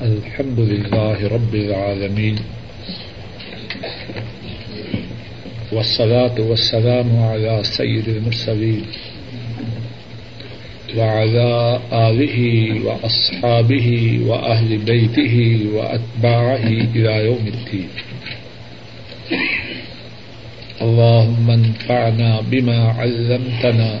الحمد لله رب العالمين والصلاة والسلام على سيد المرسلين وعلى آله وأصحابه وأهل بيته وأتباعه إلى يوم الدين. اللهم انفعنا بما علمتنا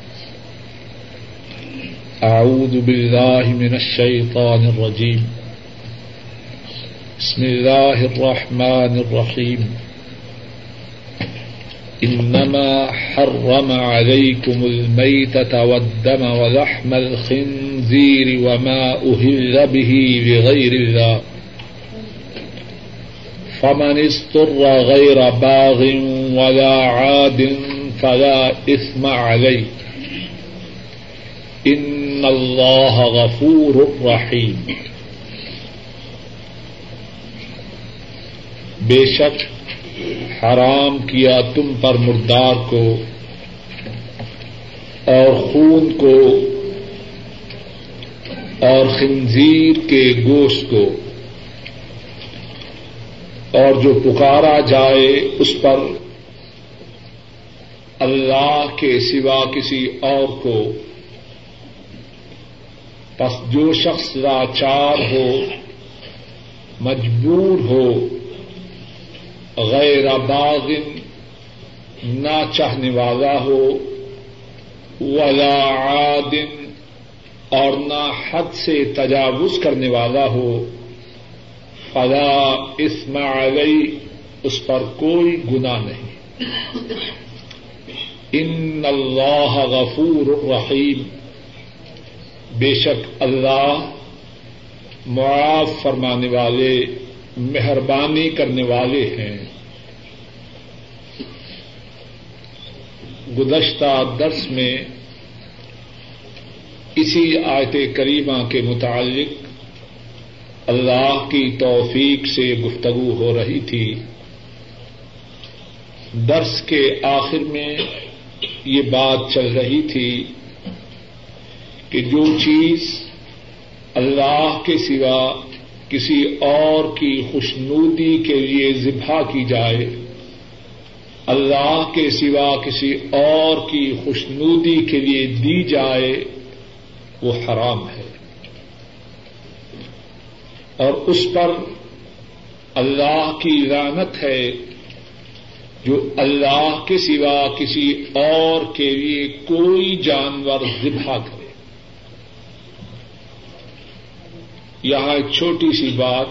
أعوذ بالله من الشيطان الرجيم. بسم الله الرحمن الرحيم. إنما حرم عليكم الميتة والدم ولحم الخنزير وما أهل به لغير الله. فمن اضطر غير باغ ولا عاد فلا إثم عليه. ان اللہ غفور رحیم بے شک حرام کیا تم پر مردار کو اور خون کو اور خنزیر کے گوشت کو اور جو پکارا جائے اس پر اللہ کے سوا کسی اور کو پس جو شخص لاچار ہو، مجبور ہو، غیر باغن نہ چاہنے والا ہو، ولا عادن اور نہ حد سے تجاوز کرنے والا ہو، فلا اسم علی، اس پر کوئی گنا نہیں۔ ان اللہ غفور رحیم۔ بے شک اللہ معاف فرمانے والے، مہربانی کرنے والے ہیں۔ گزشتہ درس میں اسی آیت کریمہ کے متعلق اللہ کی توفیق سے گفتگو ہو رہی تھی۔ درس کے آخر میں یہ بات چل رہی تھی کہ جو چیز اللہ کے سوا کسی اور کی خوشنودی کے لیے ذبح کی جائے، اللہ کے سوا کسی اور کی خوشنودی کے لیے دی جائے، وہ حرام ہے۔ اور اس پر اللہ کی رانت ہے جو اللہ کے سوا کسی اور کے لیے کوئی جانور ذبح کرے۔ یہاں ایک چھوٹی سی بات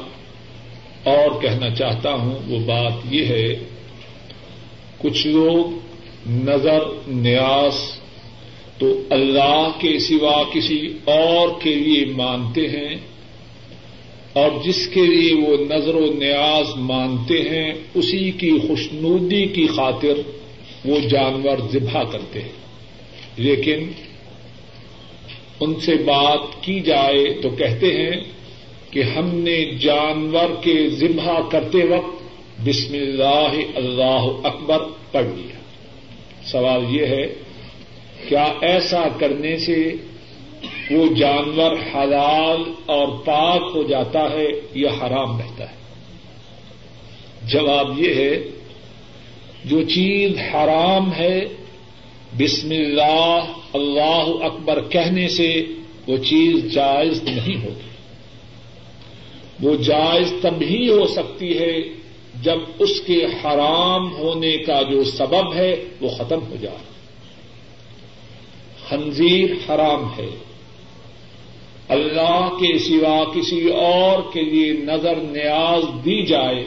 اور کہنا چاہتا ہوں۔ وہ بات یہ ہے، کچھ لوگ نظر، نیاز تو اللہ کے سوا کسی اور کے لیے مانتے ہیں اور جس کے لیے وہ نظر و نیاز مانتے ہیں، اسی کی خوشنودی کی خاطر وہ جانور ذبح کرتے ہیں۔ لیکن ان سے بات کی جائے تو کہتے ہیں کہ ہم نے جانور کے ذبح کرتے وقت بسم اللہ اللہ اکبر پڑھ لیا۔ سوال یہ ہے، کیا ایسا کرنے سے وہ جانور حلال اور پاک ہو جاتا ہے یا حرام رہتا ہے؟ جواب یہ ہے، جو چیز حرام ہے، بسم اللہ اللہ اکبر کہنے سے وہ چیز جائز نہیں ہوگی وہ جائز تب ہی ہو سکتی ہے جب اس کے حرام ہونے کا جو سبب ہے وہ ختم ہو جائے۔ خنزیر حرام ہے۔ اللہ کے سوا کسی اور کے لیے نظر نیاز دی جائے۔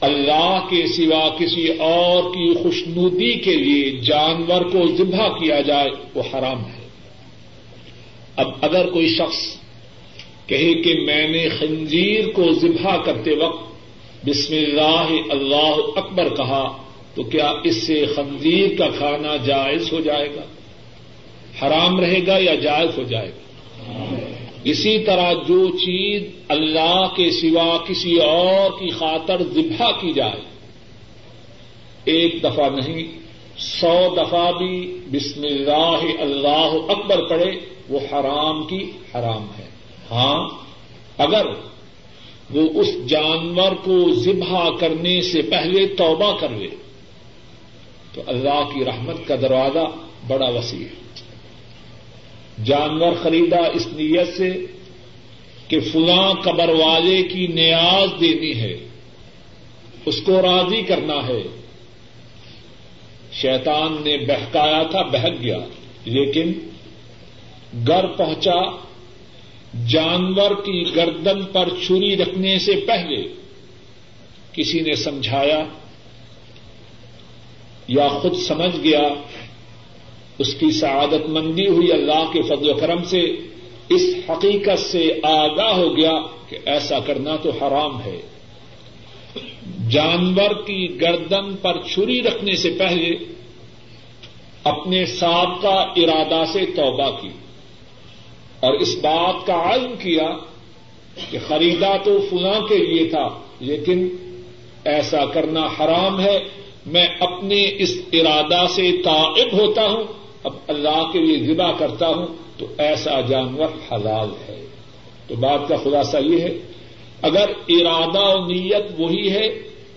اللہ کے سوا کسی اور کی خوشنودی کے لیے جانور کو ذبح کیا جائے وہ حرام ہے۔ اب اگر کوئی شخص کہے کہ میں نے خنزیر کو ذبح کرتے وقت بسم اللہ اللہ اکبر کہا، تو کیا اس سے خنزیر کا کھانا جائز ہو جائے گا؟ حرام رہے گا یا جائز ہو جائے گا؟ اسی طرح جو چیز اللہ کے سوا کسی اور کی خاطر ذبح کی جائے، ایک دفعہ نہیں، سو دفعہ بھی بسم اللہ اللہ اکبر پڑے وہ حرام کی حرام ہے۔ ہاں اگر وہ اس جانور کو ذبح کرنے سے پہلے توبہ کر لے، تو اللہ کی رحمت کا دروازہ بڑا وسیع ہے۔ جانور خریدا اس نیت سے کہ فلاں قبر والے کی نیاز دینی ہے، اس کو راضی کرنا ہے۔ شیطان نے بہکایا تھا، بہک گیا، لیکن گر پہنچا جانور کی گردن پر چھری رکھنے سے پہلے کسی نے سمجھایا یا خود سمجھ گیا، اس کی سعادت مندی ہوئی اللہ کے فضل و کرم سے، اس حقیقت سے آگاہ ہو گیا کہ ایسا کرنا تو حرام ہے۔ جانور کی گردن پر چھری رکھنے سے پہلے اپنے سابقہ ارادہ سے توبہ کی۔ اور اس بات کا علم کیا کہ خریدا تو فلاں کے لیے تھا، لیکن ایسا کرنا حرام ہے۔ میں اپنے اس ارادہ سے تائب ہوتا ہوں، اب اللہ کے لیے ذبح کرتا ہوں، تو ایسا جانور حلال ہے۔ تو بات کا خلاصہ یہ ہے، اگر ارادہ و نیت وہی ہے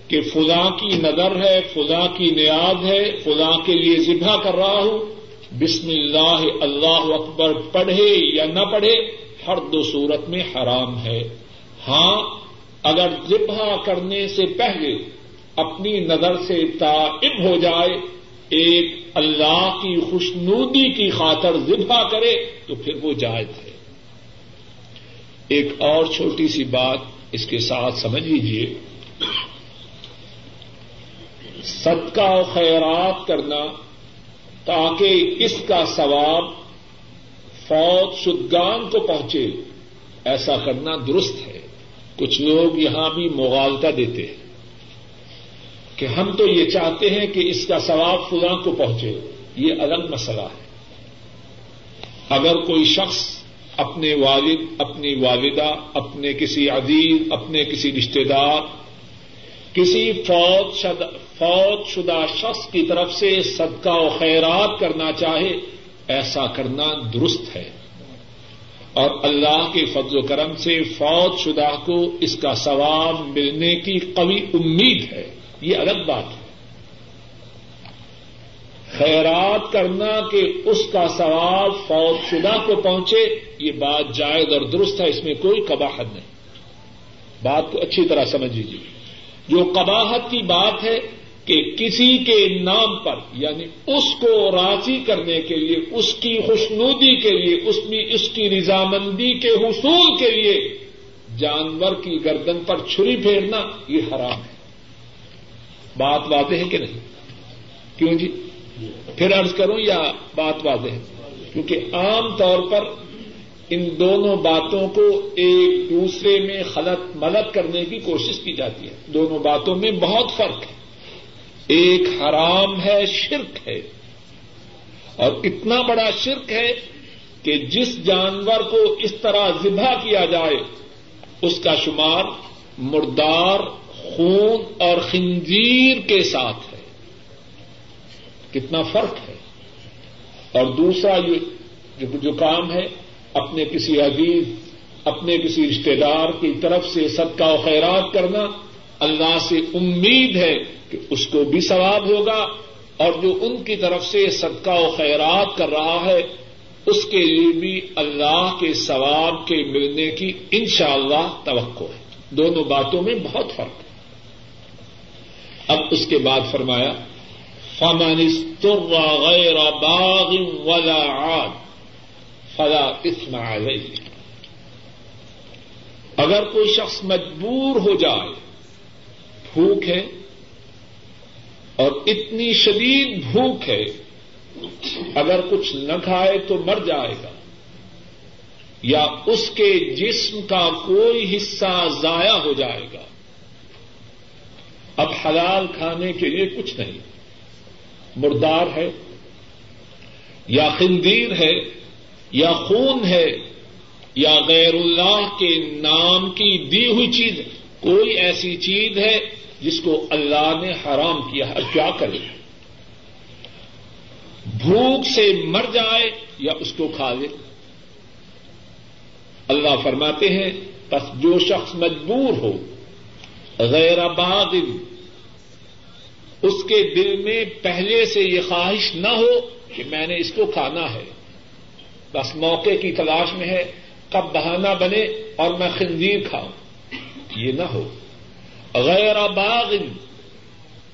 کہ فلاں کی نظر ہے، فلاں کی نیاز ہے، فلاں کے لیے ذبح کر رہا ہوں بسم اللہ اللہ اکبر پڑھے یا نہ پڑھے، ہر دو صورت میں حرام ہے۔ ہاں اگر ذبح کرنے سے پہلے اپنی نظر سے تائب ہو جائے، ایک اللہ کی خوشنودی کی خاطر ذبح کرے، تو پھر وہ جائز ہے۔ ایک اور چھوٹی سی بات اس کے ساتھ سمجھ لیجیے صدقہ و خیرات کرنا تاکہ اس کا ثواب فوج شدگان کو پہنچے۔ ایسا کرنا درست ہے۔ کچھ لوگ یہاں بھی مغالتا دیتے ہیں کہ ہم تو یہ چاہتے ہیں کہ اس کا ثواب فلاں کو پہنچے۔ یہ الگ مسئلہ ہے۔ اگر کوئی شخص اپنے والد، اپنی والدہ، اپنے کسی عزیز، اپنے کسی رشتے دار، کسی فوج فوج شدہ شخص کی طرف سے صدقہ و خیرات کرنا چاہے، ایسا کرنا درست ہے۔ اور اللہ کے فضل و کرم سے فوج شدہ کو اس کا ثواب ملنے کی قوی امید ہے۔ یہ الگ بات ہے۔ خیرات کرنا کہ اس کا ثواب فوج شدہ کو پہنچے، یہ بات جائز اور درست ہے، اس میں کوئی قباحت نہیں۔ بات کو اچھی طرح سمجھ لیجیے جو قباحت کی بات ہے کہ کسی کے نام پر یعنی اس کو راضی کرنے کے لیے، اس کی خوشنودی کے لیے، اس میں اس کی رضامندی کے حصول کے لیے جانور کی گردن پر چھری پھیرنا یہ حرام ہے۔ بات واضح ہے کہ نہیں؟ کیوں جی؟ پھر ارض کروں، یا بات واضح ہے؟ کیونکہ عام طور پر ان دونوں باتوں کو ایک دوسرے میں خلط ملت کرنے کی کوشش کی جاتی ہے۔ دونوں باتوں میں بہت فرق ہے۔ ایک حرام ہے، شرک ہے۔ اور اتنا بڑا شرک ہے کہ جس جانور کو اس طرح ذبح کیا جائے، اس کا شمار مردار، خون اور خنجیر کے ساتھ ہے۔ کتنا فرق ہے۔ اور دوسرا یہ جو کام ہے، اپنے کسی عزیز اپنے کسی رشتے دار کی طرف سے صدقہ و خیرات کرنا، اللہ سے امید ہے کہ اس کو بھی ثواب ہوگا اور جو ان کی طرف سے صدقہ و خیرات کر رہا ہے، اس کے لیے بھی اللہ کے ثواب کے ملنے کی انشاءاللہ توقع ہے۔ دونوں باتوں میں بہت فرق ہے۔ اب اس کے بعد فرمایا، فمن غیر باغ ولا عاد فلا اثم علیہ اگر کوئی شخص مجبور ہو جائے، بھوک ہے اور اتنی شدید بھوک ہے، اگر کچھ نہ کھائے تو مر جائے گا۔ یا اس کے جسم کا کوئی حصہ ضائع ہو جائے گا۔ اب حلال کھانے کے لیے کچھ نہیں۔ مردار ہے، یا خندیر ہے، یا خون ہے، یا غیر اللہ کے نام کی دی ہوئی چیز کوئی ایسی چیز ہے جس کو اللہ نے حرام کیا ہے کیا کرے؟ بھوک سے مر جائے یا اس کو کھا لے؟ اللہ فرماتے ہیں بس جو شخص مجبور ہو، غیر آباد اس کے دل میں پہلے سے یہ خواہش نہ ہو کہ میں نے اس کو کھانا ہے۔ بس موقع کی تلاش میں ہے، کب بہانا بنے اور میں خنزیر کھاؤں۔ یہ نہ ہو۔ غیر باغ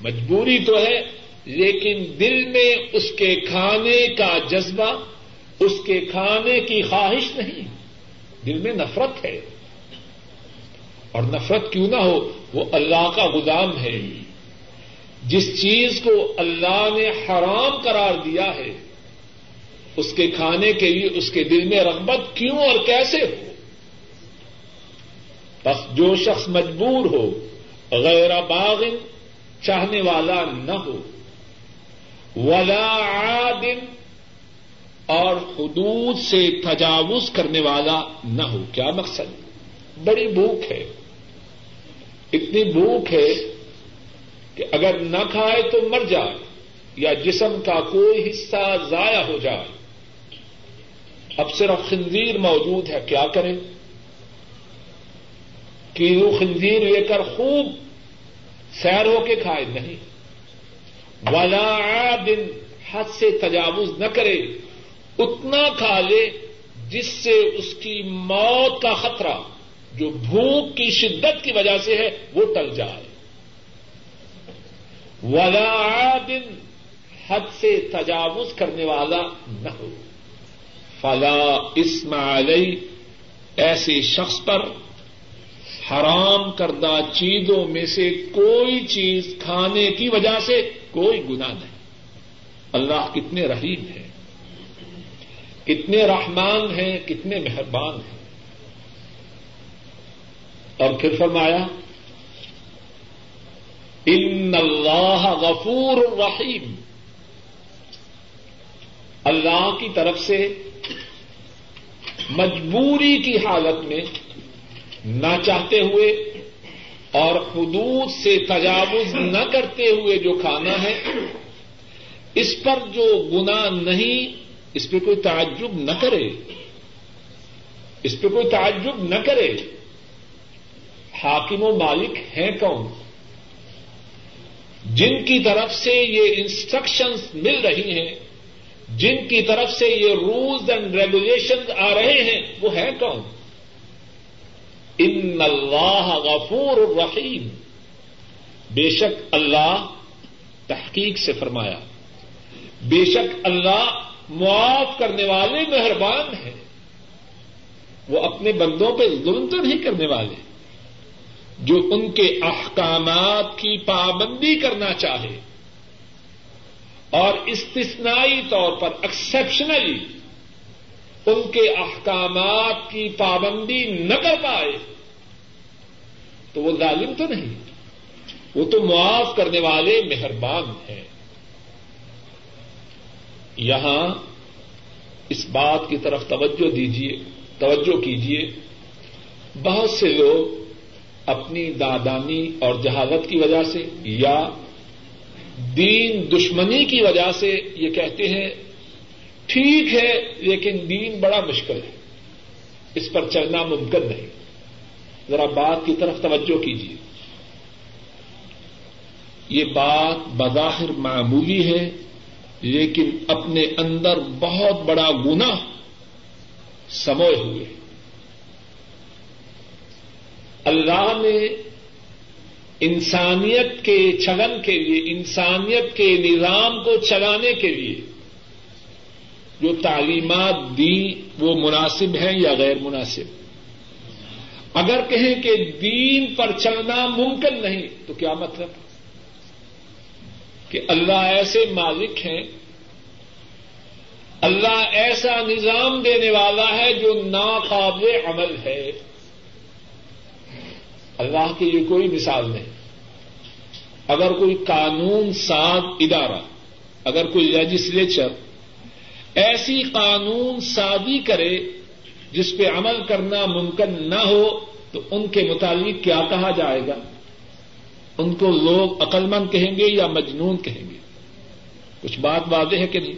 مجبوری تو ہے، لیکن دل میں اس کے کھانے کا جذبہ، اس کے کھانے کی خواہش نہیں۔ دل میں نفرت ہے۔ اور نفرت کیوں نہ ہو، وہ اللہ کا غلام ہے۔ جس چیز کو اللہ نے حرام قرار دیا ہے، اس کے کھانے کے لیے اس کے دل میں رغبت کیوں اور کیسے ہو؟ بس جو شخص مجبور ہو غیر باغ چاہنے والا نہ ہو۔ ولا عادن اور حدود سے تجاوز کرنے والا نہ ہو۔ کیا مقصد؟ بڑی بھوک ہے۔ اتنی بھوک ہے کہ اگر نہ کھائے تو مر جائے یا جسم کا کوئی حصہ ضائع ہو جائے۔ اب صرف خنزیر موجود ہے۔ کیا کریں؟ کیلو خنزیر لے کر خوب سیر ہو کے کھائے۔ نہیں۔ ولا دن حد سے تجاوز نہ کرے۔ اتنا کھا لے جس سے اس کی موت کا خطرہ، جو بھوک کی شدت کی وجہ سے ہے، وہ ٹل جائے۔ ولا دن حد سے تجاوز کرنے والا نہ ہو۔ فلا اسماعیل ایسے شخص پر حرام کردہ چیزوں میں سے کوئی چیز کھانے کی وجہ سے کوئی گنا نہیں۔ اللہ کتنے رحیم ہیں، کتنے رحمان ہیں، کتنے مہربان ہیں۔ اور پھر فرمایا، ان اللہ غفور الرحیم اللہ کی طرف سے مجبوری کی حالت میں نہ چاہتے ہوئے اور حدود سے تجاوز نہ کرتے ہوئے جو کھانا ہے، اس پر جو گنا نہیں، اس پہ کوئی تعجب نہ کرے۔ اس پہ کوئی تعجب نہ کرے۔ حاکم و مالک ہیں کون؟ جن کی طرف سے یہ انسٹرکشنز مل رہی ہیں، جن کی طرف سے یہ رولز اینڈ ریگولیشن آ رہے ہیں، وہ ہیں کون؟ ان اللہ غفور الرحیم۔ بے شک اللہ تحقیق سے فرمایا، بے شک اللہ معاف کرنے والے مہربان ہیں۔ وہ اپنے بندوں پہ ظلم تو نہیں کرنے والے، جو ان کے احکامات کی پابندی کرنا چاہے۔ اور استثنائی طور پر ایکسپشنلی ان کے احکامات کی پابندی نہ کر پائے تو وہ ظالم تو نہیں، وہ تو معاف کرنے والے مہربان ہیں۔ یہاں اس بات کی طرف توجہ دیجیے توجہ کیجیے بہت سے لوگ اپنی دادانی اور جہالت کی وجہ سے یا دین دشمنی کی وجہ سے یہ کہتے ہیں ٹھیک ہے، لیکن دین بڑا مشکل ہے۔ اس پر چلنا ممکن نہیں۔ ذرا بات کی طرف توجہ کیجیے۔ یہ بات بظاہر معمولی ہے، لیکن اپنے اندر بہت بڑا گنا سموئے ہوئے۔ اللہ نے انسانیت کے چلن کے لیے، انسانیت کے نظام کو چلانے کے لیے جو تعلیمات دی وہ مناسب ہیں یا غیر مناسب؟ اگر کہیں کہ دین پر چلنا ممکن نہیں، تو کیا مطلب؟ کہ اللہ ایسے مالک ہیں، اللہ ایسا نظام دینے والا ہے جو ناقابل عمل ہے۔ اللہ کی یہ کوئی مثال نہیں۔ اگر کوئی قانون ساز ادارہ، اگر کوئی لیجسلیچر ایسی قانون سازی کرے جس پہ عمل کرنا ممکن نہ ہو تو ان کے متعلق کیا کہا جائے گا؟ ان کو لوگ عقلمند کہیں گے یا مجنون کہیں گے؟ کچھ بات واضح ہے کہ نہیں؟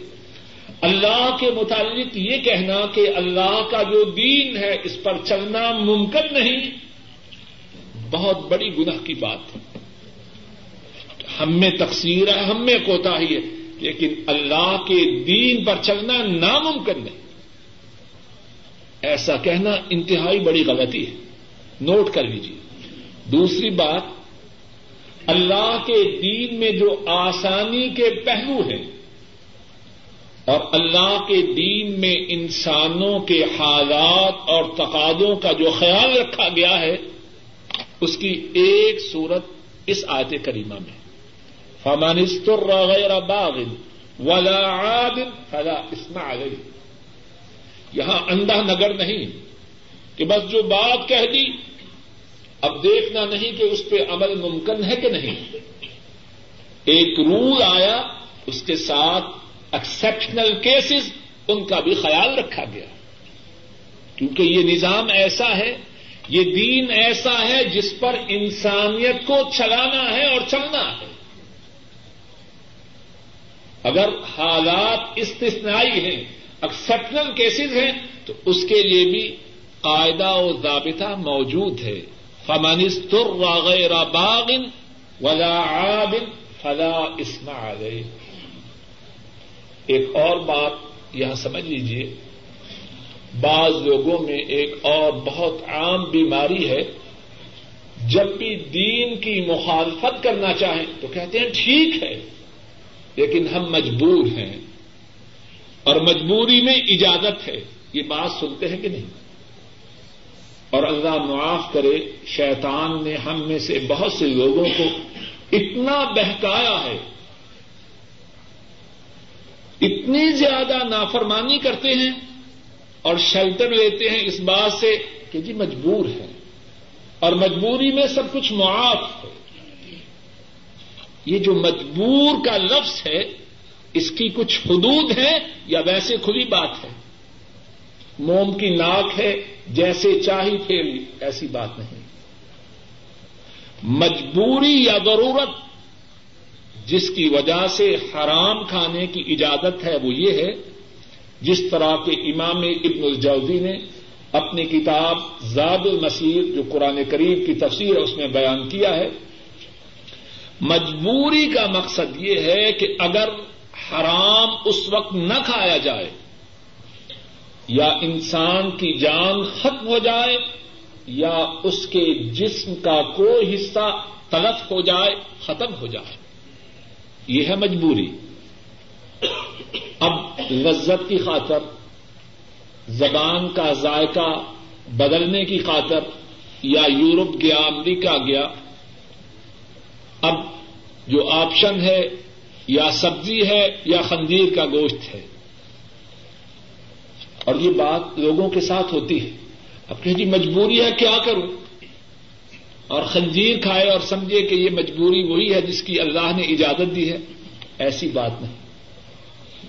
اللہ کے متعلق یہ کہنا کہ اللہ کا جو دین ہے، اس پر چلنا ممکن نہیں، بہت بڑی گناہ کی بات ہے۔ ہم میں تقسیر ہے، ہم میں کوتا ہی ہے۔ لیکن اللہ کے دین پر چلنا ناممکن نہیں۔ ایسا کہنا انتہائی بڑی غلطی ہے۔ نوٹ کر لیجیے دوسری بات، اللہ کے دین میں جو آسانی کے پہلو ہیں اور اللہ کے دین میں انسانوں کے حالات اور تقاضوں کا جو خیال رکھا گیا ہے، اس کی ایک صورت اس آیت کریمہ میں۔ فمانستر غیر باغ ولا عاد فلا اسمع علیہ یہاں اندھا نگر نہیں کہ بس جو بات کہہ دی، اب دیکھنا نہیں کہ اس پہ عمل ممکن ہے کہ نہیں۔ ایک رول آیا، اس کے ساتھ ایکسپشنل کیسز ان کا بھی خیال رکھا گیا۔ کیونکہ یہ نظام ایسا ہے، یہ دین ایسا ہے جس پر انسانیت کو چلانا ہے اور چلنا ہے۔ اگر حالات استثنائی ہیں ایکسپشنل کیسز ہیں، تو اس کے لیے بھی قاعدہ و ضابطہ موجود ہے۔ فمنستر غیر باغ ولا عاب فلا اسمع علیہ ایک اور بات یہاں سمجھ لیجیے بعض لوگوں میں ایک اور بہت عام بیماری ہے۔ جب بھی دین کی مخالفت کرنا چاہیں تو کہتے ہیں ٹھیک ہے۔ لیکن ہم مجبور ہیں اور مجبوری میں اجازت ہے، یہ بات سنتے ہیں کہ نہیں؟ اور اللہ معاف کرے، شیطان نے ہم میں سے بہت سے لوگوں کو اتنا بہکایا ہے، اتنی زیادہ نافرمانی کرتے ہیں اور شیلٹر لیتے ہیں اس بات سے کہ جی مجبور ہے اور مجبوری میں سب کچھ معاف ہے۔ یہ جو مجبور کا لفظ ہے، اس کی کچھ حدود ہے یا ویسے کھلی بات ہے۔ موم کی ناک ہے، جیسے چاہی پھیلی، ایسی بات نہیں۔ مجبوری یا ضرورت، جس کی وجہ سے حرام کھانے کی اجازت ہے، وہ یہ ہے، جس طرح کے امام ابن الجوزی نے اپنی کتاب زاد المسیر، جو قرآن کریم کی تفسیر ہے، اس میں بیان کیا ہے۔ مجبوری کا مقصد یہ ہے کہ اگر حرام اس وقت نہ کھایا جائے، یا انسان کی جان ختم ہو جائے، یا اس کے جسم کا کوئی حصہ تلف ہو جائے، ختم ہو جائے۔ یہ ہے مجبوری۔ اب لذت کی خاطر، زبان کا ذائقہ بدلنے کی خاطر، یا یورپ گیا، امریکہ گیا اب جو آپشن ہے یا سبزی ہے یا خنزیر کا گوشت ہے۔ اور یہ بات لوگوں کے ساتھ ہوتی ہے۔ اب کہ جی مجبوری ہے کیا کروں؟ اور خنزیر کھائے اور سمجھے کہ یہ مجبوری وہی ہے جس کی اللہ نے اجازت دی ہے۔ ایسی بات نہیں۔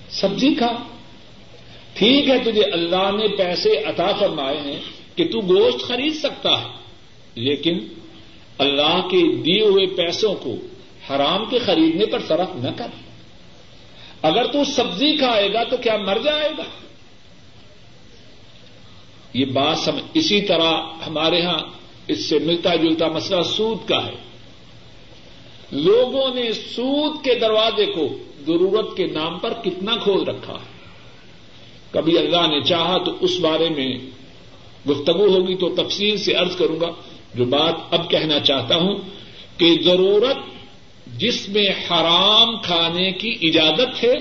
سبزی کھا۔ ٹھیک ہے تجھے اللہ نے پیسے عطا فرمائے ہیں کہ تو گوشت خرید سکتا ہے، لیکن اللہ کے دیے ہوئے پیسوں کو حرام کے خریدنے پر فرق نہ کر۔ اگر تو سبزی کھائے گا تو کیا مر جائے گا؟ یہ بات سمجھ اسی طرح ہمارے ہاں اس سے ملتا جلتا مسئلہ سود کا ہے۔ لوگوں نے سود کے دروازے کو ضرورت کے نام پر کتنا کھول رکھا ہے۔ کبھی اللہ نے چاہا تو اس بارے میں گفتگو ہوگی تو تفصیل سے ارض کروں گا۔ جو بات اب کہنا چاہتا ہوں کہ ضرورت جس میں حرام کھانے کی اجازت ہے،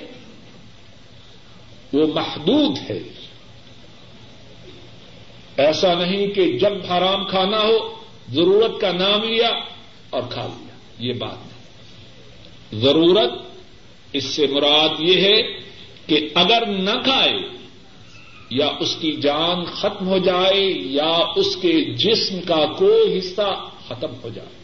وہ محدود ہے۔ ایسا نہیں کہ جب حرام کھانا ہو، ضرورت کا نام لیا اور کھا لیا۔ یہ بات نہیں ضرورت، اس سے مراد یہ ہے کہ اگر نہ کھائے یا اس کی جان ختم ہو جائے یا اس کے جسم کا کوئی حصہ ختم ہو جائے۔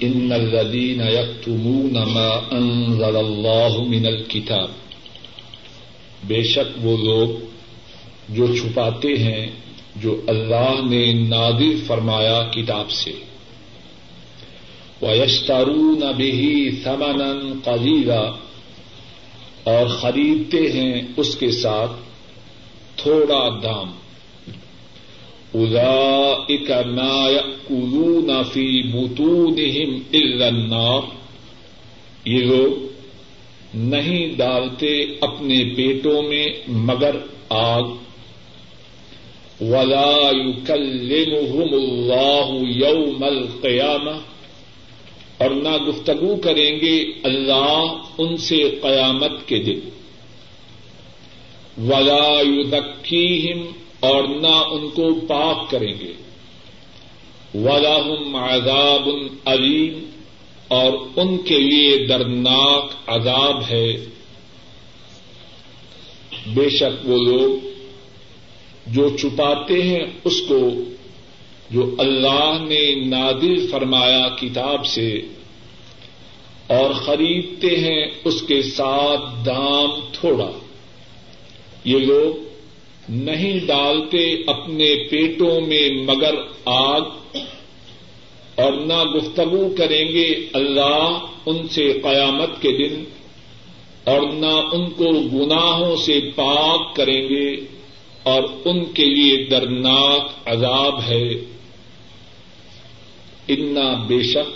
ان الذين يكتمون ما انزل الله من الكتاب بے شک وہ لوگ جو چھپاتے ہیں، جو اللہ نے نادر فرمایا کتاب سے۔ وَيَشْتَرُونَ بِهِ ثَمَنًا قَلِيلًا اور خریدتے ہیں اس کے ساتھ تھوڑا دام۔ اُذَائِكَ مَا يَأْكُلُونَ فِي بُطُونِهِمْ یہ لوگ نہیں ڈالتے اپنے پیٹوں میں مگر آگ۔ ولا يكلمهم الله يوم القيامة اور نہ گفتگو کریں گے اللہ ان سے قیامت کے دن۔ ولا يزكيهم اور نہ ان کو پاک کریں گے۔ ولهم عذاب علیم اور ان کے لیے درناک عذاب ہے۔ بے شک وہ لوگ جو چھپاتے ہیں اس کو جو اللہ نے نادر فرمایا کتاب سے اور خریدتے ہیں اس کے ساتھ دام تھوڑا۔ یہ لوگ نہیں ڈالتے اپنے پیٹوں میں مگر آگ اور نہ گفتگو کریں گے اللہ ان سے قیامت کے دن اور نہ ان کو گناہوں سے پاک کریں گے اور ان کے لیے درناک عذاب ہے۔ انا بے شک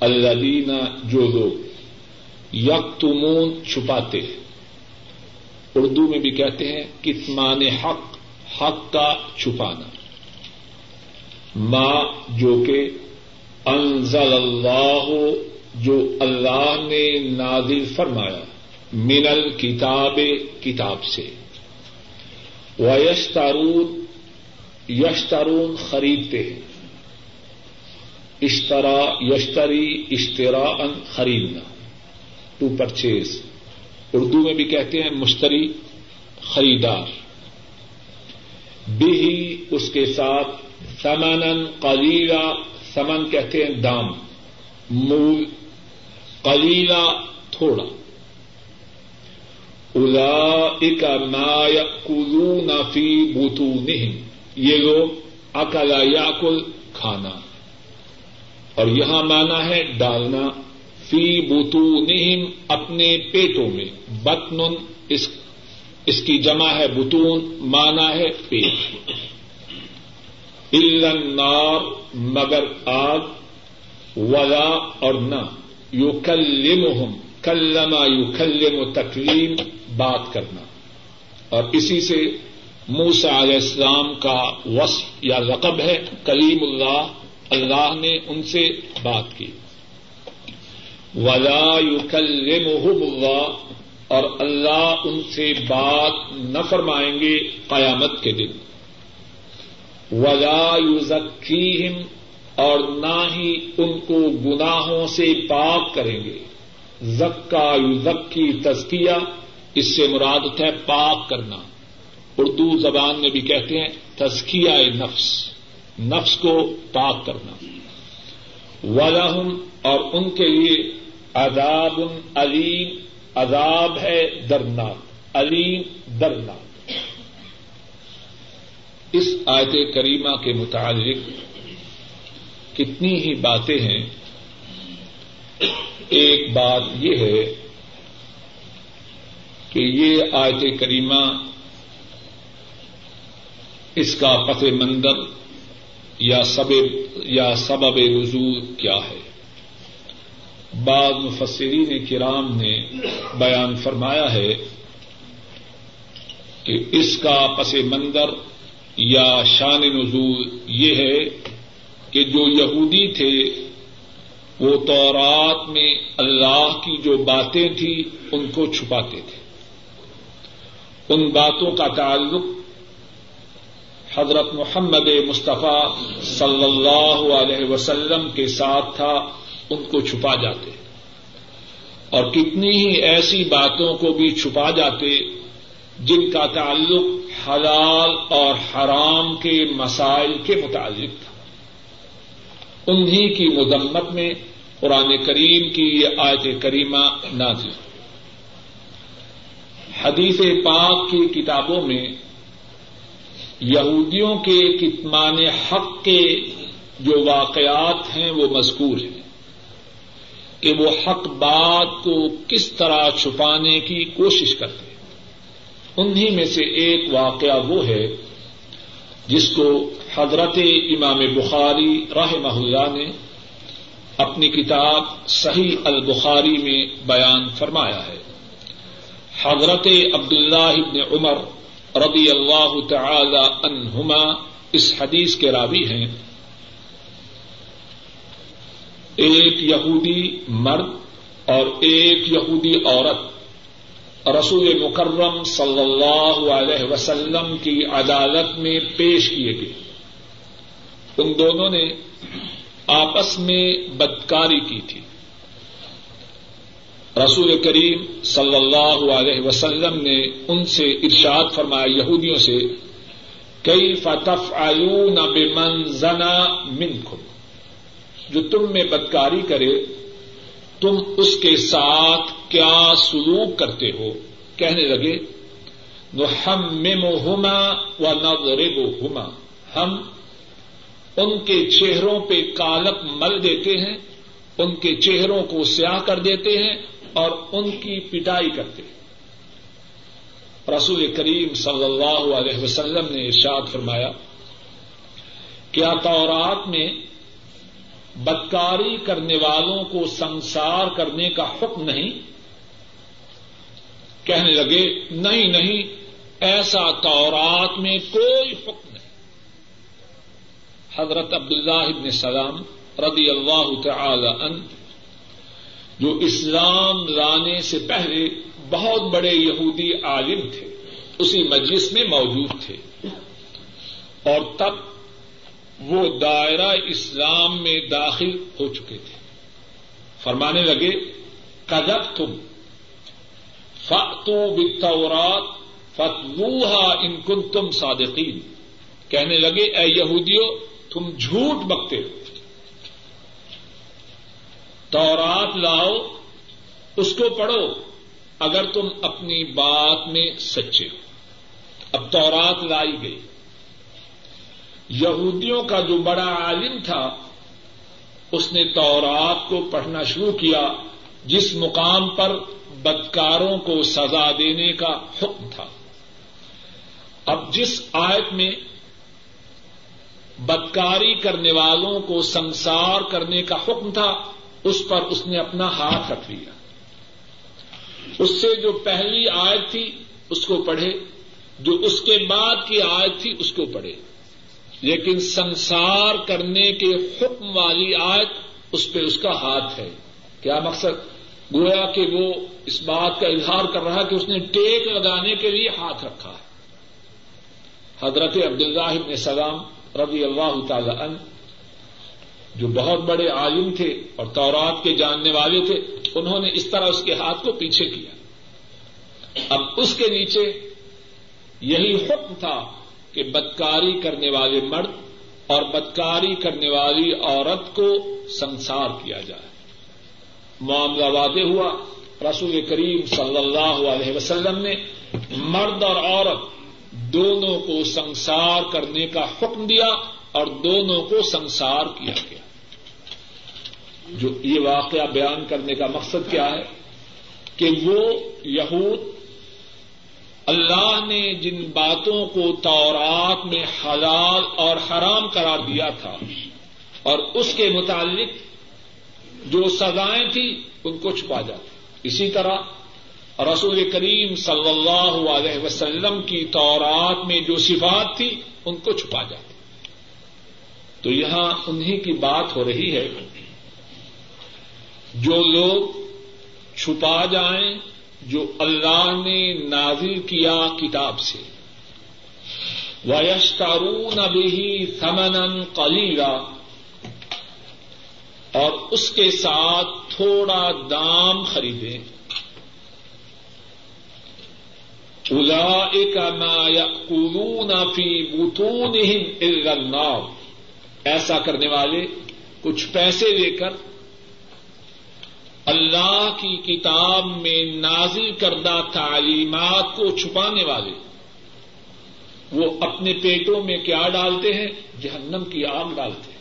اللہ جو لوگ یکتمون چھپاتے اردو میں بھی کہتے ہیں کتمان حق حق کا چھپانا۔ ماں جو کہ انزل اللہ، جو اللہ نے نازل فرمایا من الکتاب، کتاب سے۔ ویشتارون یشتارون خریدتے ہیں۔ اشترا یشتری اشترا ان خریدنا۔ ٹو پرچیز اردو میں بھی کہتے ہیں مشتری، خریدار۔ بھی اس کے ساتھ سمن قلیلا سمن کہتے ہیں دام۔ مول، قلیلا، تھوڑا۔ الا ما یقولون فی بطونہم۔ یہ لوگ اکلا یاکل کھانا۔ اور یہاں مانا ہے ڈالنا، فی بطونہم اپنے پیٹوں میں۔ بطن اس اس کی جمع ہے بتون مانا ہے پیٹ۔ النار، مگر آگ، ولا اور نہ۔ یو کلمہم کلما یو کلم تکلیم، بات کرنا۔ اور اسی سے موسا علیہ السلام کا وصف یا رقب ہے کلیم اللہ اللہ نے ان سے بات کی۔ ولا يكلمهم اللہ اور اللہ ان سے بات نہ فرمائیں گے قیامت کے دن۔ ولا يزكيهم، اور نہ ہی ان کو گناہوں سے پاک کریں گے۔ زکا یوزکی تزکیہ، اس سے مراد ہے پاک کرنا۔ اردو زبان میں بھی کہتے ہیں تزکیہ نفس۔ نفس کو پاک کرنا۔ ولہم اور ان کے لیے عذاب علیم، عذاب ہے درناک علیم درناک اس آیت کریمہ کے متعلق کتنی ہی باتیں ہیں۔ ایک بات یہ ہے کہ یہ آیت کریمہ اس کا پس منظر یا سب یا سبب رضول کیا ہے؟ بعض مفسرین کرام نے بیان فرمایا ہے کہ اس کا پس منظر یا شان نزول یہ ہے کہ جو یہودی تھے، وہ تورات میں اللہ کی جو باتیں تھیں، ان کو چھپاتے تھے۔ ان باتوں کا تعلق حضرت محمد مصطفیٰ صلی اللہ علیہ وسلم کے ساتھ تھا، ان کو چھپا جاتے۔ اور کتنی ہی ایسی باتوں کو بھی چھپا جاتے جن کا تعلق حلال اور حرام کے مسائل کے متعلق تھا۔ انہی کی مدمت میں قرآن کریم کی یہ آیت کریمہ نازل۔ حدیث پاک کی کتابوں میں یہودیوں کے کتمان حق کے جو واقعات ہیں وہ مذکور ہیں کہ وہ حق بات کو کس طرح چھپانے کی کوشش کرتے ہیں۔ انہیں میں سے ایک واقعہ وہ ہے جس کو حضرت امام بخاری راہ اللہ نے اپنی کتاب صحیح البخاری میں بیان فرمایا ہے۔ حضرت عبداللہ ابن عمر رضی اللہ تعالی عنہما اس حدیث کے راوی ہیں۔ ایک یہودی مرد اور ایک یہودی عورت۔ رسول مکرم صلی اللہ علیہ وسلم کی عدالت میں پیش کیے گئے۔ ان دونوں نے آپس میں بدکاری کی تھی۔ رسول کریم صلی اللہ علیہ وسلم نے ان سے ارشاد فرمایا یہودیوں سے کئی فتف آلو نہ بے من زنا من جو تم میں بدکاری کرے، تم اس کے ساتھ کیا سلوک کرتے ہو؟ کہنے لگے ہم ہوما و نو ہوما ہم ان کے چہروں پہ کالک مل دیتے ہیں، ان کے چہروں کو سیاہ کر دیتے ہیں اور ان کی پٹائی کرتے رسول کریم صلی اللہ علیہ وسلم نے ارشاد فرمایا کیا تورات میں بدکاری کرنے والوں کو سنسار کرنے کا حکم نہیں۔ کہنے لگے، نہیں نہیں، ایسا تورات میں کوئی حکم نہیں۔ حضرت عبداللہ ابن سلام رضی اللہ تعالی عنہ جو اسلام لانے سے پہلے بہت بڑے یہودی عالم تھے، اسی مجلس میں موجود تھے۔ اور تب وہ دائرہ اسلام میں داخل ہو چکے تھے۔ فرمانے لگے کدب تم فتو بتورات فتوہا ان کن تم صادقین۔ کہنے لگے، اے یہودیو، تم جھوٹ بکتے ہو۔ تورات لاؤ، اس کو پڑھو، اگر تم اپنی بات میں سچے ہو۔ اب تورات لائی گئی۔ یہودیوں کا جو بڑا عالم تھا، اس نے تورات کو پڑھنا شروع کیا، جس مقام پر بدکاروں کو سزا دینے کا حکم تھا۔ اب جس آیت میں بدکاری کرنے والوں کو سنسار کرنے کا حکم تھا اس پر اس نے اپنا ہاتھ رکھ لیا۔ اس سے جو پہلی آیت تھی، اس کو پڑھے۔ جو اس کے بعد کی آیت تھی، اس کو پڑھے۔ لیکن سنسار کرنے کے حکم والی آیت اس پہ اس کا ہاتھ ہے۔ کیا مقصد؟ گویا کہ وہ اس بات کا اظہار کر رہا کہ اس نے ٹیک لگانے کے لیے ہاتھ رکھا۔ ہے حضرت عبداللہ ابن سلام رضی اللہ تعالی عنہ جو بہت بڑے عالم تھے اور تورات کے جاننے والے تھے، انہوں نے اس طرح اس کے ہاتھ کو پیچھے کیا۔ اب اس کے نیچے یہی حکم تھا کہ بدکاری کرنے والے مرد اور بدکاری کرنے والی عورت کو سنسار کیا جائے۔ معاملہ واضح ہوا۔ رسول کریم صلی اللہ علیہ وسلم نے مرد اور عورت دونوں کو سنسار کرنے کا حکم دیا اور دونوں کو سنسار کیا۔ گیا جو یہ واقعہ بیان کرنے کا مقصد کیا ہے کہ وہ یہود اللہ نے جن باتوں کو تورات میں حلال اور حرام قرار دیا تھا اور اس کے متعلق جو سزائیں تھیں ان کو چھپا جاتا اسی طرح رسول کریم صلی اللہ علیہ وسلم کی تورات میں جو صفات تھی ان کو چھپا جاتا تو یہاں انہیں کی بات ہو رہی ہے جو لوگ چھپا جائیں، جو اللہ نے نازل کیا کتاب سے۔ ویشتارون بھی سمن قلیلا اور اس کے ساتھ تھوڑا دام خریدیں۔ الا ما يأكلون في بطونهم الا النار۔ ایسا کرنے والے کچھ پیسے لے کر اللہ کی کتاب میں نازل کردہ تعلیمات کو چھپانے والے وہ اپنے پیٹوں میں کیا ڈالتے ہیں؟ جہنم کی آگ ڈالتے ہیں۔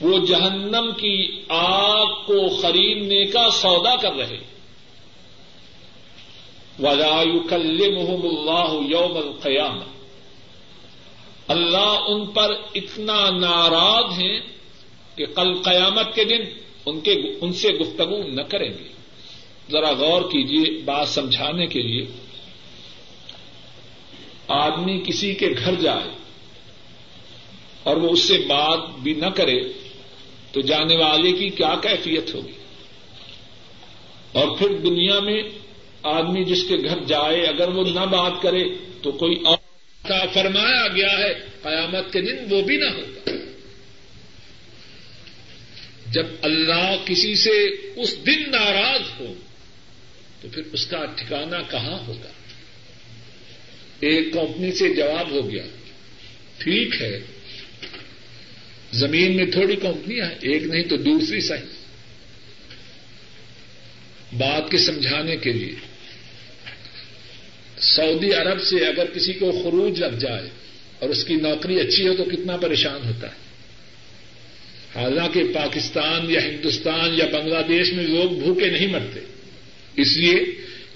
وہ جہنم کی آگ کو خریدنے کا سودا کر رہے ولا يكلمهم الله يوم اللہ ان پر اتنا ناراض ہیں کہ کل قیامت کے دن ان کے ان سے گفتگو نہ کریں گے۔ ذرا غور کیجیے بات سمجھانے کے لیے۔ آدمی کسی کے گھر جائے اور وہ اس سے بات بھی نہ کرے تو جانے والے کی کیا کیفیت ہوگی؟ اور پھر دنیا میں آدمی جس کے گھر جائے اگر وہ نہ بات کرے تو کوئی اور کا فرمایا گیا ہے، قیامت کے دن وہ بھی نہ ہوگا۔ جب اللہ کسی سے اس دن ناراض ہو، تو پھر اس کا ٹھکانا کہاں ہوگا؟ ایک کمپنی سے جواب ہو گیا، ٹھیک ہے، زمین میں تھوڑی کمپنیاں ہیں، ایک نہیں تو دوسری صحیح۔ بات کے سمجھانے کے لیے، سعودی عرب سے اگر کسی کو خروج لگ جائے اور اس کی نوکری اچھی ہو تو کتنا پریشان ہوتا ہے۔ حالانکہ پاکستان یا ہندوستان یا بنگلہ دیش میں لوگ بھوکے نہیں مرتے۔ اس لیے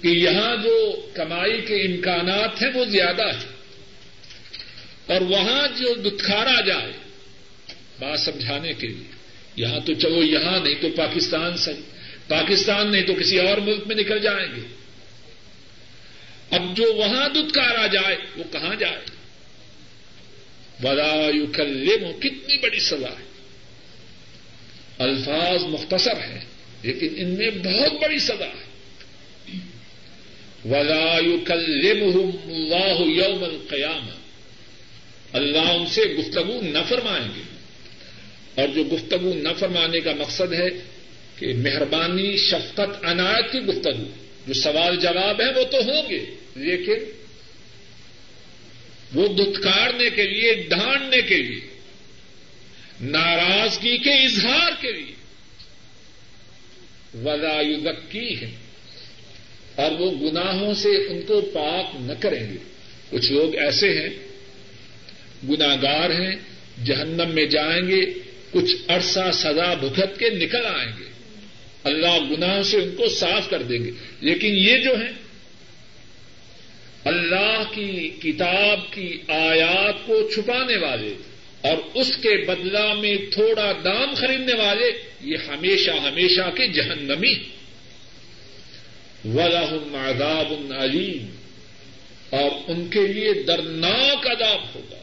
کہ یہاں جو کمائی کے امکانات ہیں وہ زیادہ ہیں۔ اور وہاں جو دتکارا جائے، بات سمجھانے کے لیے، یہاں تو چلو، یہاں نہیں تو پاکستان صحیح، پاکستان نہیں تو کسی اور ملک میں نکل جائیں گے۔ اب جو وہاں دتکارا جائے، وہ کہاں جائے؟ بلا یو کتنی بڑی سزا ہے۔ الفاظ مختصر ہیں، لیکن ان میں بہت بڑی سزا ہے۔ ولا یو اللہ یوم القیام اللہ ان سے گفتگو نہ فرمائیں گے۔ اور جو گفتگو نہ فرمانے کا مقصد ہے کہ مہربانی، شفقت، عنایت کی گفتگو۔ جو سوال جواب ہے وہ تو ہوں گے، لیکن وہ دتکارنے کے لیے، ڈھانڈنے کے لیے۔ ناراضگی کے اظہار کے لیے۔ وزایوزکی ہے اور وہ گناہوں سے ان کو پاک نہ کریں گے۔ کچھ لوگ ایسے ہیں گناگار ہیں، جہنم میں جائیں گے، کچھ عرصہ سزا بھگت کے نکل آئیں گے۔ اللہ گناہوں سے ان کو صاف کر دیں گے۔ لیکن یہ جو ہے اللہ کی کتاب کی آیات کو چھپانے والے اور اس کے بدلا میں تھوڑا دام خریدنے والے یہ ہمیشہ ہمیشہ کے جہنمی ولاحم عذاب علیم اور ان کے لیے درناک عذاب ہوگا۔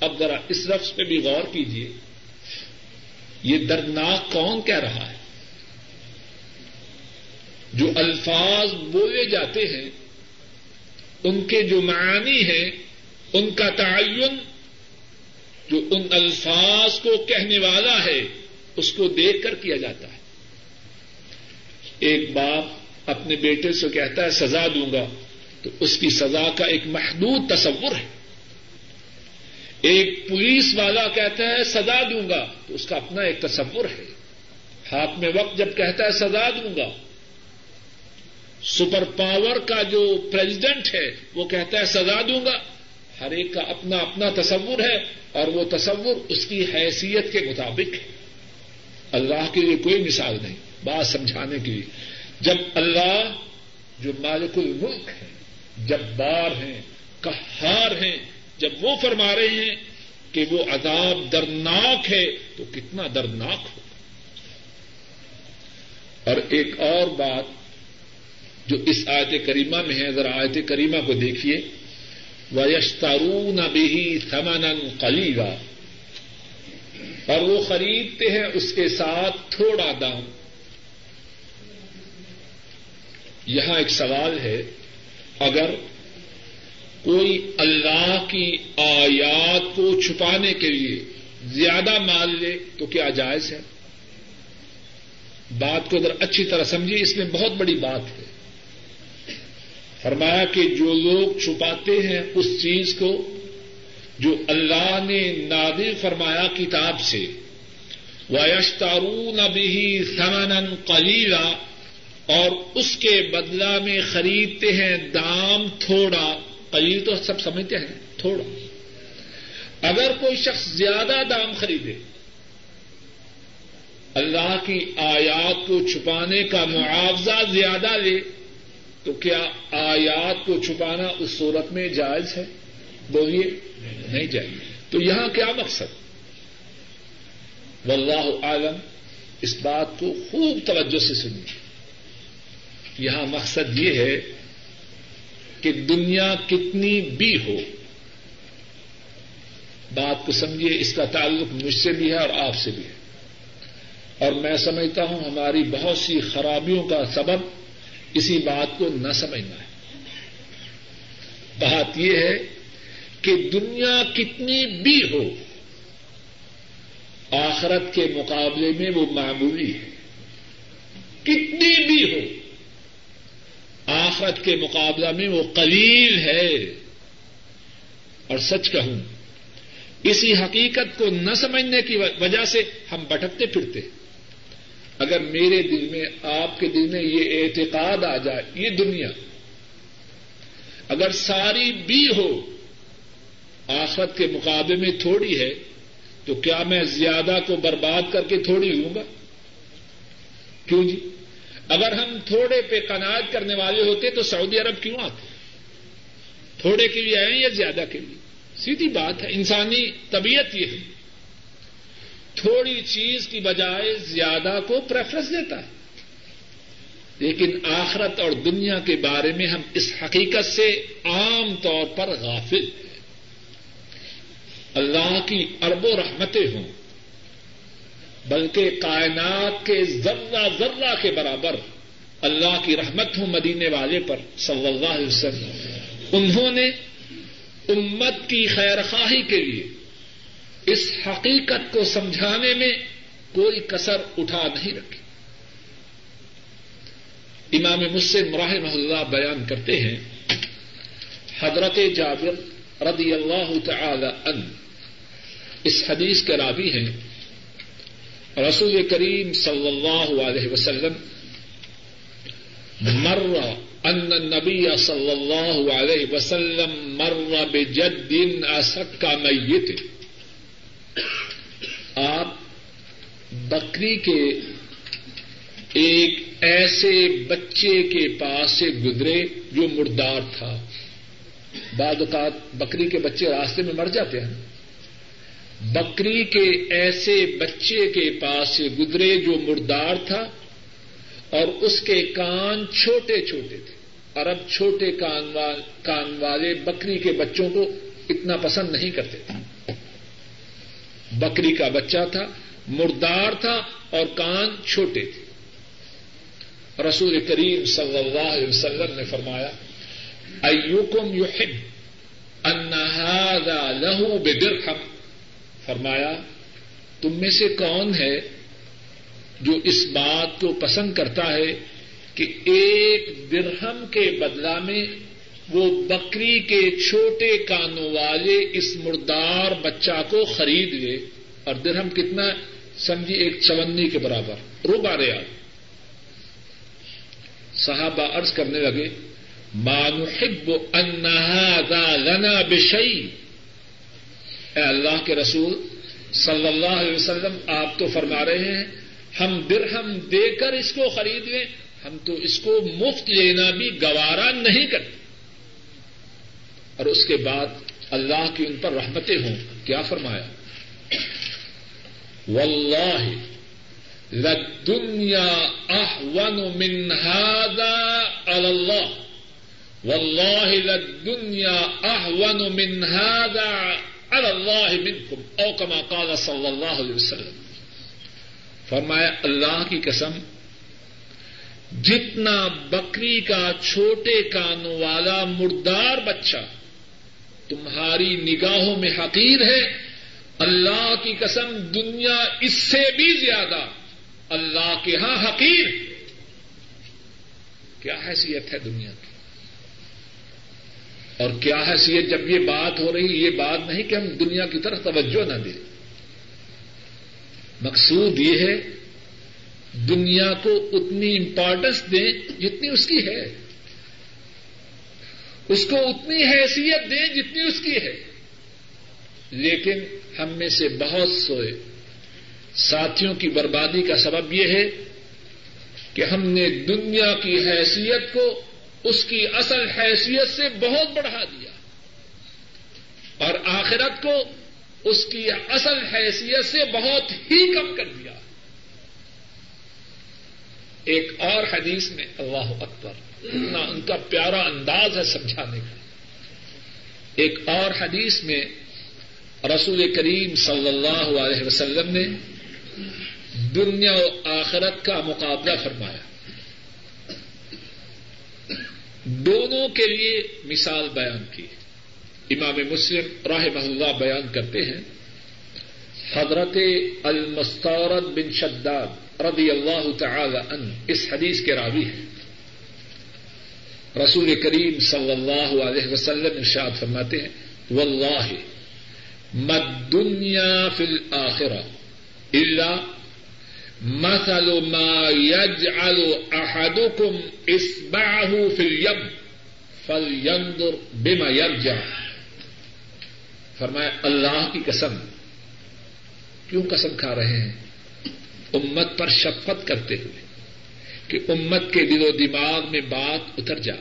اب ذرا اس لفظ پہ بھی غور کیجیے یہ دردناک کون کہہ رہا ہے؟ جو الفاظ بولے جاتے ہیں، ان کے جو معانی ہیں، ان کا تعین جو ان الفاظ کو کہنے والا ہے، اس کو دیکھ کر کیا جاتا ہے۔ ایک باپ اپنے بیٹے سے کہتا ہے، سزا دوں گا، تو اس کی سزا کا ایک محدود تصور ہے۔ ایک پولیس والا کہتا ہے، سزا دوں گا، تو اس کا اپنا ایک تصور ہے۔ ہاتھ میں وقت جب کہتا ہے، سزا دوں گا۔ سپر پاور کا جو پریزیڈنٹ ہے، وہ کہتا ہے، سزا دوں گا۔ ہر ایک کا اپنا اپنا تصور ہے اور وہ تصور اس کی حیثیت کے مطابق ہے۔ اللہ کے لیے کوئی مثال نہیں، بات سمجھانے کے لیے۔ جب اللہ، جو مالک الملک ہے جب بار ہیں کہار ہیں، جب وہ فرما رہے ہیں کہ وہ عذاب درناک ہے، تو کتنا دردناک ہو اور ایک اور بات جو اس آیت کریمہ میں ہے، ذرا آیت کریمہ کو دیکھیے۔ ویشتارون بھی سمن کلیگا اور وہ خریدتے ہیں اس کے ساتھ تھوڑا دام۔ یہاں ایک سوال ہے، اگر کوئی اللہ کی آیات کو چھپانے کے لیے زیادہ مال لے، تو کیا جائز ہے؟ بات کو اگر اچھی طرح سمجھیے، اس میں بہت بڑی بات ہے۔ فرمایا کہ جو لوگ چھپاتے ہیں اس چیز کو، جو اللہ نے نادر فرمایا کتاب سے ویشتارون بھی سمن کلیلا اور اس کے بدلا میں خریدتے ہیں دام تھوڑا۔ قلیل تو سب سمجھتے ہیں، تھوڑا۔ اگر کوئی شخص زیادہ دام خریدے، اللہ کی آیات کو چھپانے کا معاوضہ زیادہ لے تو کیا آیات کو چھپانا اس صورت میں جائز ہے؟ بولیے، نہیں جائز۔ تو یہاں کیا مقصد؟ واللہ عالم اس بات کو خوب توجہ سے سنیے۔ یہاں مقصد یہ ہے کہ دنیا کتنی بھی ہو، بات کو سمجھیے، اس کا تعلق مجھ سے بھی ہے اور آپ سے بھی ہے۔ اور میں سمجھتا ہوں ہماری بہت سی خرابیوں کا سبب اسی بات کو نہ سمجھنا ہے۔ بات یہ ہے کہ دنیا کتنی بھی ہو، آخرت کے مقابلے میں وہ معمولی ہے۔ کتنی بھی ہو، آخرت کے مقابلہ میں وہ قلیل ہے۔ اور سچ کہوں، اسی حقیقت کو نہ سمجھنے کی وجہ سے ہم بھٹکتے پھرتے۔ اگر میرے دل میں، آپ کے دل میں یہ اعتقاد آ جائے، یہ دنیا، اگر ساری بھی ہو، آخرت کے مقابلے میں تھوڑی ہے، تو کیا میں زیادہ کو برباد کر کے تھوڑی لوں گا؟ کیوں جی؟ اگر ہم تھوڑے پہ کناج کرنے والے ہوتے تو سعودی عرب کیوں آتے؟ تھوڑے کے لیے آئے یا زیادہ کے لیے؟ سیدھی بات ہے، انسانی طبیعت یہ ہے۔ تھوڑی چیز کی بجائے زیادہ کو پریفرنس دیتا ہے۔ لیکن آخرت اور دنیا کے بارے میں ہم اس حقیقت سے عام طور پر غافل ہیں۔ اللہ کی ارب و رحمتیں ہوں، بلکہ کائنات کے ذرہ ذرہ کے برابر اللہ کی رحمت ہوں مدینے والے پر صلی اللہ علیہ وسلم۔ انہوں نے امت کی خیر خواہی کے لیے اس حقیقت کو سمجھانے میں کوئی کسر اٹھا نہیں رکھی۔ امام مسلم راہ اللہ بیان کرتے ہیں، حضرت جابر رضی اللہ تعالی ان اس حدیث کے راوی ہیں۔ رسول کریم صلی اللہ علیہ وسلم، مر ان نبی صلی اللہ علیہ وسلم مر بجد اسد کا میت۔ آپ بکری کے ایک ایسے بچے کے پاس سے گزرے جو مردار تھا۔ بعد اوقات بکری کے بچے راستے میں مر جاتے ہیں۔ بکری کے ایسے بچے کے پاس سے گزرے جو مردار تھا اور اس کے کان چھوٹے چھوٹے تھے۔ اور اب چھوٹے کان والے بکری کے بچوں کو اتنا پسند نہیں کرتے تھے۔ بکری کا بچہ تھا، مردار تھا اور کان چھوٹے تھے۔ رسول کریم صلی اللہ علیہ وسلم نے فرمایا، ایوکم یحب ان هذا له فرمایا، تم میں سے کون ہے جو اس بات کو پسند کرتا ہے کہ ایک درہم کے بدلا میں وہ بکری کے چھوٹے کانوں والے اس مردار بچہ کو خرید لے۔ اور درہم کتنا سمجھی ایک چونی کے برابر۔ رو بارے صحابہ عرض کرنے لگے مانحب انہا لنا بشئی اے اللہ کے رسول، صلی اللہ علیہ وسلم، آپ تو فرما رہے ہیں، ہم درہم دے کر اس کو خرید لیں، ہم تو اس کو مفت لینا بھی گوارا نہیں کرتے۔ اور اس کے بعد اللہ کی ان پر رحمتیں ہوں۔ کیا فرمایا؟ واللہ لدنیا احون من هذا على الله واللہ لدنیا احون من هذا اللہ منکم، او کما قال صلی اللہ علیہ وسلم۔ فرمایا، اللہ کی قسم، جتنا بکری کا چھوٹے کانوں والا مردار بچہ تمہاری نگاہوں میں حقیر ہے۔ اللہ کی قسم دنیا اس سے بھی زیادہ اللہ کے ہاں حقیر۔ کیا حیثیت ہے دنیا کی؟ اور کیا حیثیت جب یہ بات ہو رہی، یہ بات نہیں کہ ہم دنیا کی طرف توجہ نہ دیں۔ مقصود یہ ہے، دنیا کو اتنی امپورٹنس دیں جتنی اس کی ہے۔ اس کو اتنی حیثیت دیں جتنی اس کی ہے۔ لیکن ہم میں سے بہت سوئے۔ ساتھیوں کی بربادی کا سبب یہ ہے کہ ہم نے دنیا کی حیثیت کو اس کی اصل حیثیت سے بہت بڑھا دیا اور آخرت کو اس کی اصل حیثیت سے بہت ہی کم کر دیا۔ ایک اور حدیث میں اللہ اکبر۔ اتنا ان کا پیارا انداز ہے سمجھانے کا۔ ایک اور حدیث میں رسول کریم صلی اللہ علیہ وسلم نے دنیا و آخرت کا مقابلہ فرمایا۔ دونوں کے لیے مثال بیان کی۔ امام مسلم راہ اللہ بیان کرتے ہیں، حضرت المستورد بن شداد رضی اللہ تعالی عنہ اس حدیث کے راوی ہیں۔ رسول کریم صلی اللہ علیہ وسلم ارشاد فرماتے ہیں، واللہ مد دنیا فل آخرا اللہ مثل ما يجعل احدكم اصبعه في اليم فلينظر بما يرجع فرمایا، اللہ کی قسم، کیوں قسم کھا رہے ہیں؟ امت پر شفقت کرتے ہوئے۔ کہ امت کے دل و دماغ میں بات اتر جائے۔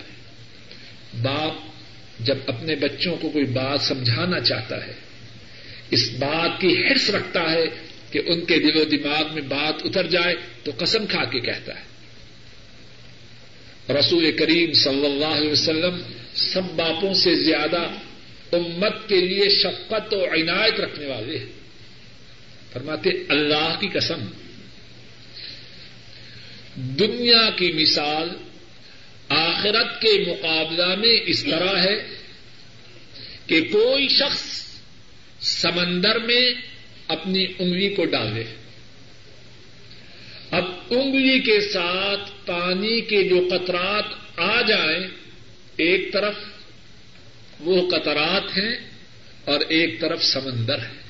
باپ جب اپنے بچوں کو کوئی بات سمجھانا چاہتا ہے، اس بات کی حرص رکھتا ہے کہ ان کے دل و دماغ میں بات اتر جائے تو قسم کھا کے کہتا ہے۔ رسول کریم صلی اللہ علیہ وسلم سب باپوں سے زیادہ امت کے لیے شفقت و عنایت رکھنے والے ہیں۔ فرماتے، اللہ کی قسم دنیا کی مثال آخرت کے مقابلہ میں اس طرح ہے کہ کوئی شخص سمندر میں اپنی انگلی کو ڈالے۔ اب انگلی کے ساتھ پانی کے جو قطرات آ جائیں، ایک طرف وہ قطرات ہیں اور ایک طرف سمندر ہے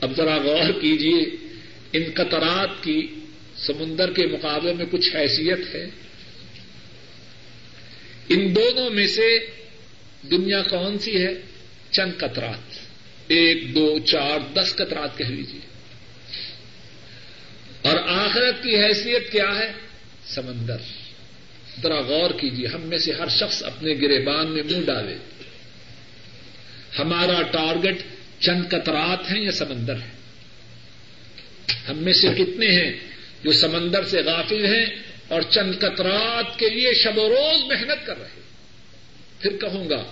اب ذرا غور کیجیے ان قطرات کی سمندر کے مقابلے میں کچھ حیثیت ہے؟ ان دونوں میں سے دنیا کون سی ہے؟ چند قطرات۔ ایک، دو، چار، دس قطرات کہہ لیجیے اور آخرت کی حیثیت کیا ہے؟ سمندر۔ ذرا غور کیجیے ہم میں سے ہر شخص اپنے گریبان میں منہ ڈالے۔ ہمارا ٹارگٹ چند قطرات ہیں یا سمندر ہے؟ ہم میں سے کتنے ہیں؟ جو سمندر سے غافل ہیں اور چند قطرات کے لیے شب و روز محنت کر رہے پھر کہوں گا،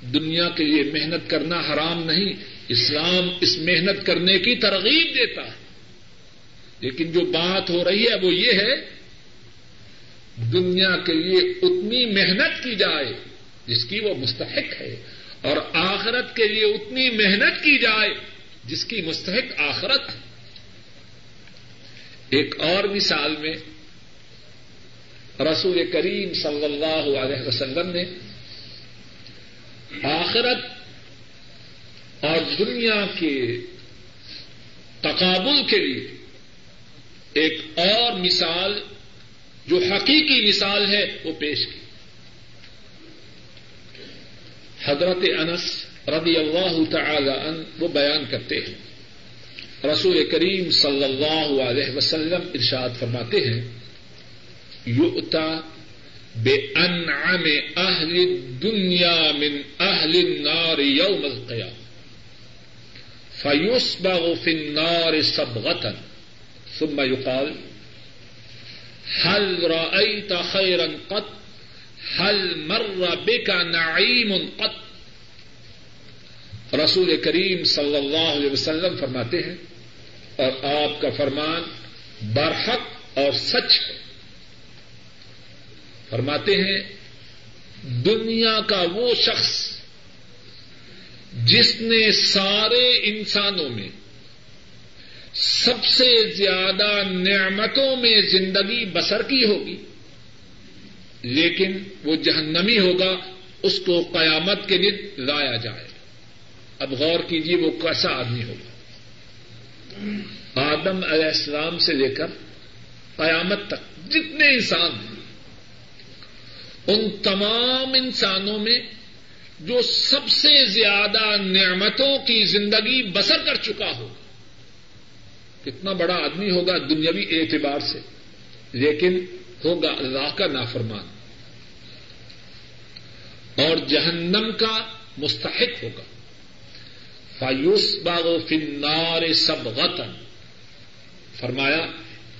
دنیا کے لیے محنت کرنا حرام نہیں، اسلام اس محنت کرنے کی ترغیب دیتا ہے۔ لیکن جو بات ہو رہی ہے وہ یہ ہے، دنیا کے لیے اتنی محنت کی جائے جس کی وہ مستحق ہے، اور آخرت کے لیے اتنی محنت کی جائے جس کی مستحق آخرت ہے۔ ایک اور مثال میں رسول کریم صلی اللہ علیہ وسلم نے آخرت اور دنیا کے تقابل کے لیے ایک اور مثال جو حقیقی مثال ہے وہ پیش کی۔ حضرت انس رضی اللہ تعالی عنہ وہ بیان کرتے ہیں۔ رسول کریم صلی اللہ علیہ وسلم ارشاد فرماتے ہیں، یؤتا بے انعم اہل دنیا من اہل النار یوم القیام فیسبغ فی النار صبغتا، ثم يقال هل رأيت خيرا قط، هل مر بك نعيم قط؟ رسول کریم صلی اللہ علیہ وسلم فرماتے ہیں، اور آپ کا فرمان برحق اور سچ ہے۔ فرماتے ہیں، دنیا کا وہ شخص جس نے سارے انسانوں میں سب سے زیادہ نعمتوں میں زندگی بسر کی ہوگی، لیکن وہ جہنمی ہوگا، اس کو قیامت کے دن لایا جائے۔ اب غور کیجیے وہ کیسا آدمی ہوگا۔ آدم علیہ السلام سے لے کر قیامت تک جتنے انسان ہیں، ان تمام انسانوں میں جو سب سے زیادہ نعمتوں کی زندگی بسر کر چکا ہو، کتنا بڑا آدمی ہوگا دنیاوی اعتبار سے، لیکن ہوگا اللہ کا نافرمان۔ اور جہنم کا مستحق ہوگا۔ فایوس باغ و فنار سب غتن فرمایا،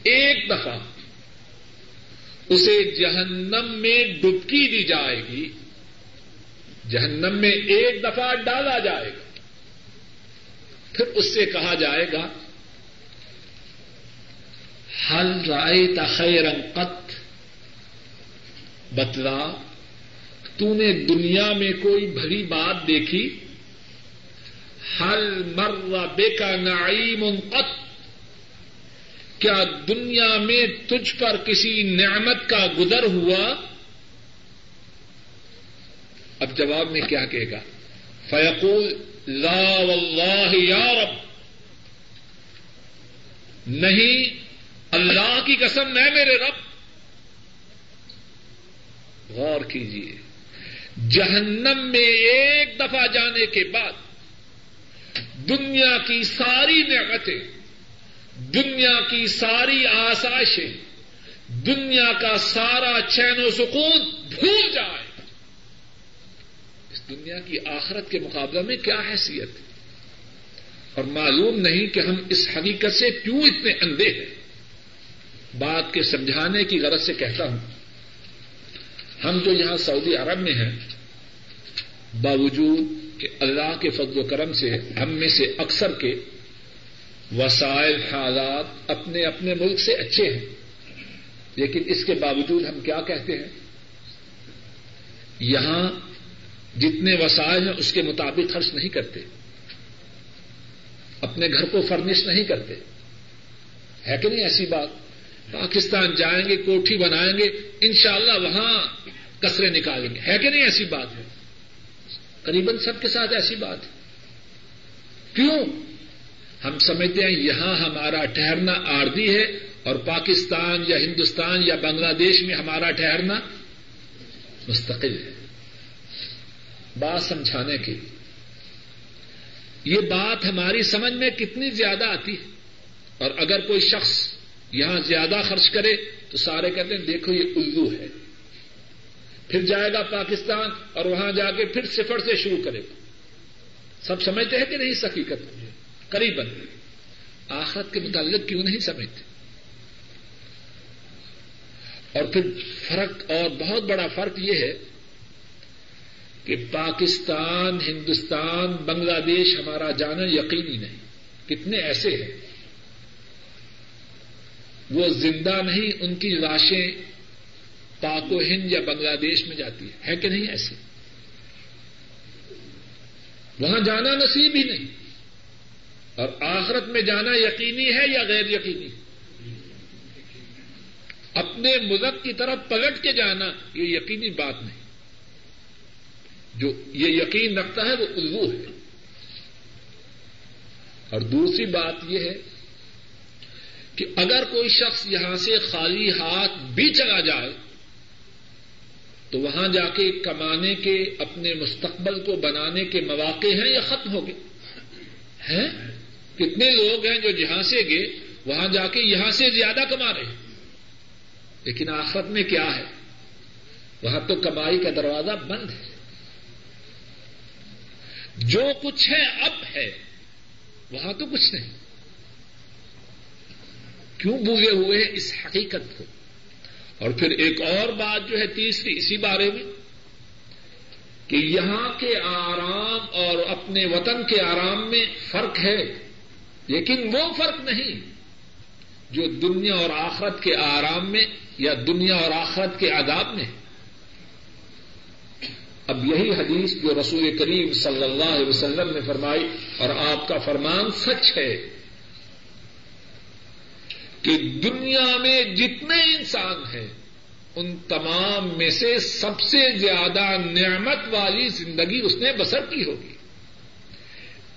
ایک دفعہ اسے جہنم میں ڈبکی دی جائے گی، جہنم میں ایک دفعہ ڈالا جائے گا۔ پھر اس سے کہا جائے گا، ہل رائے تخیر قط؟ بتلا، تو نے دنیا میں کوئی بھری بات دیکھی؟ ہل مر بے کا نعیم قط، کیا دنیا میں تجھ پر کسی نعمت کا گزر ہوا؟ اب جواب میں کیا کہے گا؟ فیقول، لا واللہ یا رب۔ نہیں، اللہ کی قسم میں میرے رب۔ غور کیجیے جہنم میں ایک دفعہ جانے کے بعد دنیا کی ساری نعمتیں، دنیا کی ساری آسائشیں، دنیا کا سارا چین و سکون بھول جائے۔ اس دنیا کی آخرت کے مقابلے میں کیا حیثیت؟ ہے اور معلوم نہیں کہ ہم اس حقیقت سے کیوں اتنے اندھے ہیں۔ بات کے سمجھانے کی غرض سے کہتا ہوں، ہم جو یہاں سعودی عرب میں ہیں، باوجود کہ اللہ کے فضل و کرم سے ہم میں سے اکثر کے وسائل حالات اپنے اپنے ملک سے اچھے ہیں۔ لیکن اس کے باوجود ہم کیا کہتے ہیں؟ یہاں جتنے وسائل ہیں اس کے مطابق خرچ نہیں کرتے۔ اپنے گھر کو فرنش نہیں کرتے۔ ہے کہ نہیں ایسی بات؟ پاکستان جائیں گے، کوٹھی بنائیں گے، انشاءاللہ وہاں کسرے نکالیں گے۔ ہے کہ نہیں ایسی بات ہے؟ قریباً سب کے ساتھ ایسی بات۔ کیوں؟ ہم سمجھتے ہیں یہاں ہمارا ٹھہرنا آردی ہے اور پاکستان یا ہندوستان یا بنگلہ دیش میں ہمارا ٹھہرنا مستقل ہے۔ بات سمجھانے کی یہ بات ہماری سمجھ میں کتنی زیادہ آتی ہے۔ اور اگر کوئی شخص یہاں زیادہ خرچ کرے تو سارے کہتے ہیں، دیکھو یہ الو ہے۔ پھر جائے گا پاکستان اور وہاں جا کے پھر صفر سے شروع کرے گا۔ سب سمجھتے ہیں کہ نہیں؟ اس حقیقت قریب آخرت کے متعلق کیوں نہیں سمجھتے؟ اور پھر فرق اور بہت بڑا فرق یہ ہے کہ پاکستان، ہندوستان، بنگلہ دیش ہمارا جانا یقینی نہیں۔ کتنے ایسے ہیں۔ وہ زندہ نہیں، ان کی لاشیں پاک و ہند یا بنگلہ دیش میں جاتی ہے۔ کہ نہیں ایسے؟ وہاں جانا نصیب ہی نہیں۔ اور آخرت میں جانا یقینی ہے یا غیر یقینی؟ اپنے ملک کی طرف پلٹ کے جانا یہ یقینی بات نہیں۔ جو یہ یقین رکھتا ہے وہ الو ہے۔ اور دوسری بات یہ ہے کہ اگر کوئی شخص یہاں سے خالی ہاتھ بھی چلا جائے تو وہاں جا کے کمانے کے اپنے مستقبل کو بنانے کے مواقع ہیں یا ختم ہو گئے؟ ہیں؟ کتنے لوگ ہیں جو جہاں سے گئے، وہاں جا کے یہاں سے زیادہ کما رہے ہیں۔ لیکن آخر میں کیا ہے؟ وہاں تو کمائی کا دروازہ بند ہے۔ جو کچھ ہے، اب ہے۔ وہاں تو کچھ نہیں۔ کیوں بھولے ہوئے ہیں اس حقیقت کو؟ اور پھر ایک اور بات جو ہے تیسری اسی بارے میں کہ یہاں کے آرام اور اپنے وطن کے آرام میں فرق ہے، لیکن وہ فرق نہیں جو دنیا اور آخرت کے آرام میں یا دنیا اور آخرت کے آداب میں۔ اب یہی حدیث جو رسول کریم صلی اللہ علیہ وسلم نے فرمائی اور آپ کا فرمان سچ ہے۔ کہ دنیا میں جتنے انسان ہیں، ان تمام میں سے سب سے زیادہ نعمت والی زندگی اس نے بسر کی ہوگی۔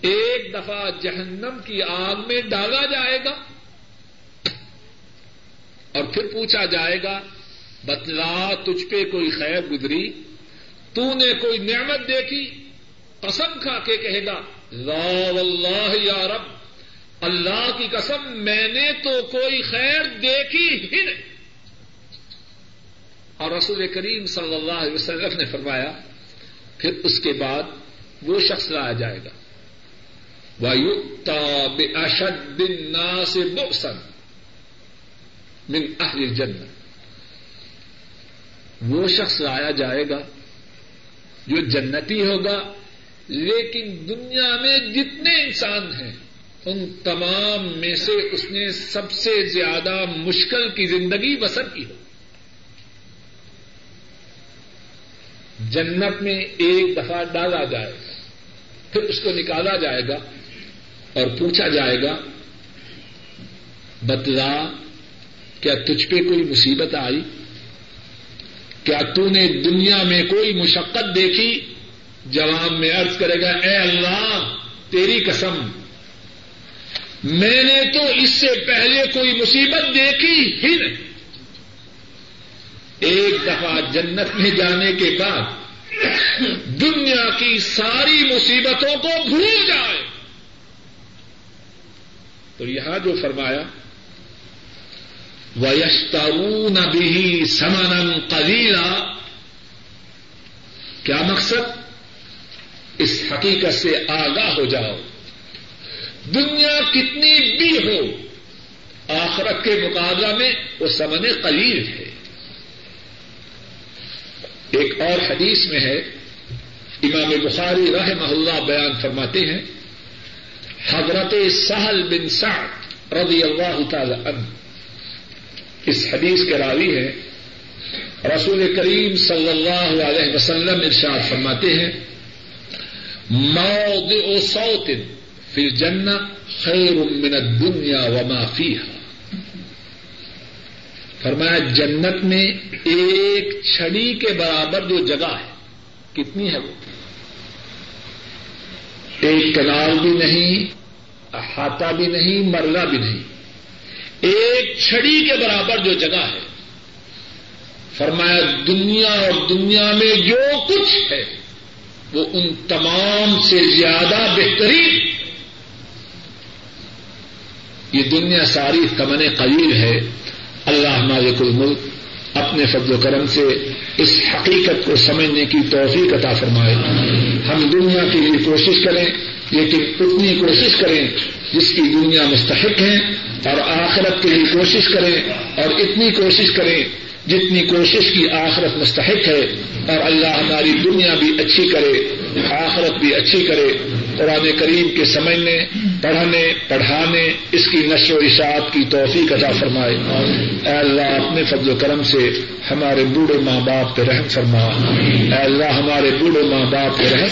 ایک دفعہ جہنم کی آگ میں ڈالا جائے گا اور پھر پوچھا جائے گا، بتلا تجھ پہ کوئی خیر گزری؟ تو نے کوئی نعمت دیکھی؟ قسم کھا کے کہے گا، لا واللہ یا رب اللہ کی قسم، میں نے تو کوئی خیر دیکھی ہی نہیں۔ اور رسول کریم صلی اللہ علیہ وسلم نے فرمایا، پھر اس کے بعد وہ شخص لایا جائے گا۔ وایوتا بے اشد بن نا سے بوسن من اہل جنت وہ شخص لایا جائے گا جو جنتی ہوگا، لیکن دنیا میں جتنے انسان ہیں ان تمام میں سے اس نے سب سے زیادہ مشکل کی زندگی بسر کی ہو۔ جنت میں ایک دفعہ ڈالا جائے گا پھر اس کو نکالا جائے گا اور پوچھا جائے گا، بتلا، کیا تجھ پہ کوئی مصیبت آئی؟ کیا تو نے دنیا میں کوئی مشقت دیکھی؟ جواب میں ارض کرے گا، اے اللہ، تیری قسم میں نے تو اس سے پہلے کوئی مصیبت دیکھی ہی نہیں۔ ایک دفعہ جنت میں جانے کے بعد دنیا کی ساری مصیبتوں کو بھول جائے۔ تو یہاں جو فرمایا ویشترون به سمنا قلیلا کیا مقصد؟ اس حقیقت سے آگاہ ہو جاؤ۔ دنیا کتنی بھی ہو، آخرت کے مقابلہ میں وہ سمن قلیل ہے۔ ایک اور حدیث میں ہے، امام بخاری رحمہ اللہ بیان فرماتے ہیں، حضرت سہل بن سعد رضی اللہ تعالی عنہ۔ اس حدیث کے راوی ہے رسول کریم صلی اللہ علیہ وسلم ارشاد فرماتے ہیں، موضع صوت فی الجنہ خیر من الدنیا وما فیہا فرمایا جنت میں ایک چھڑی کے برابر جو جگہ ہے، کتنی ہے وہ؟ ایک کنال بھی نہیں، احاطہ بھی نہیں مرلہ بھی نہیں۔ ایک چھڑی کے برابر جو جگہ ہے۔ فرمایا دنیا اور دنیا میں جو کچھ ہے، وہ ان تمام سے زیادہ بہترین یہ دنیا ساری کمن قلیل ہے۔ اللہ مالک الملک اپنے فضل و کرم سے اس حقیقت کو سمجھنے کی توفیق عطا فرمائے۔ ہم دنیا کے لیے کوشش کریں، لیکن اتنی کوشش کریں جس کی دنیا مستحق ہے، اور آخرت کے لیے کوشش کریں اور اتنی کوشش کریں جتنی کوشش کی آخرت مستحق ہے اور اللہ ہماری دنیا بھی اچھی کرے، آخرت بھی اچھی کرے۔ قرآن کریم کے سمجھنے، پڑھنے، پڑھانے، اس کی نشر و اشاعت کی توفیق عطا فرمائے۔ اے اللہ، اپنے فضل و کرم سے ہمارے بوڑھے ماں باپ پہ رحم فرما۔ اے اللہ، ہمارے بوڑھے ماں باپ پہ رحم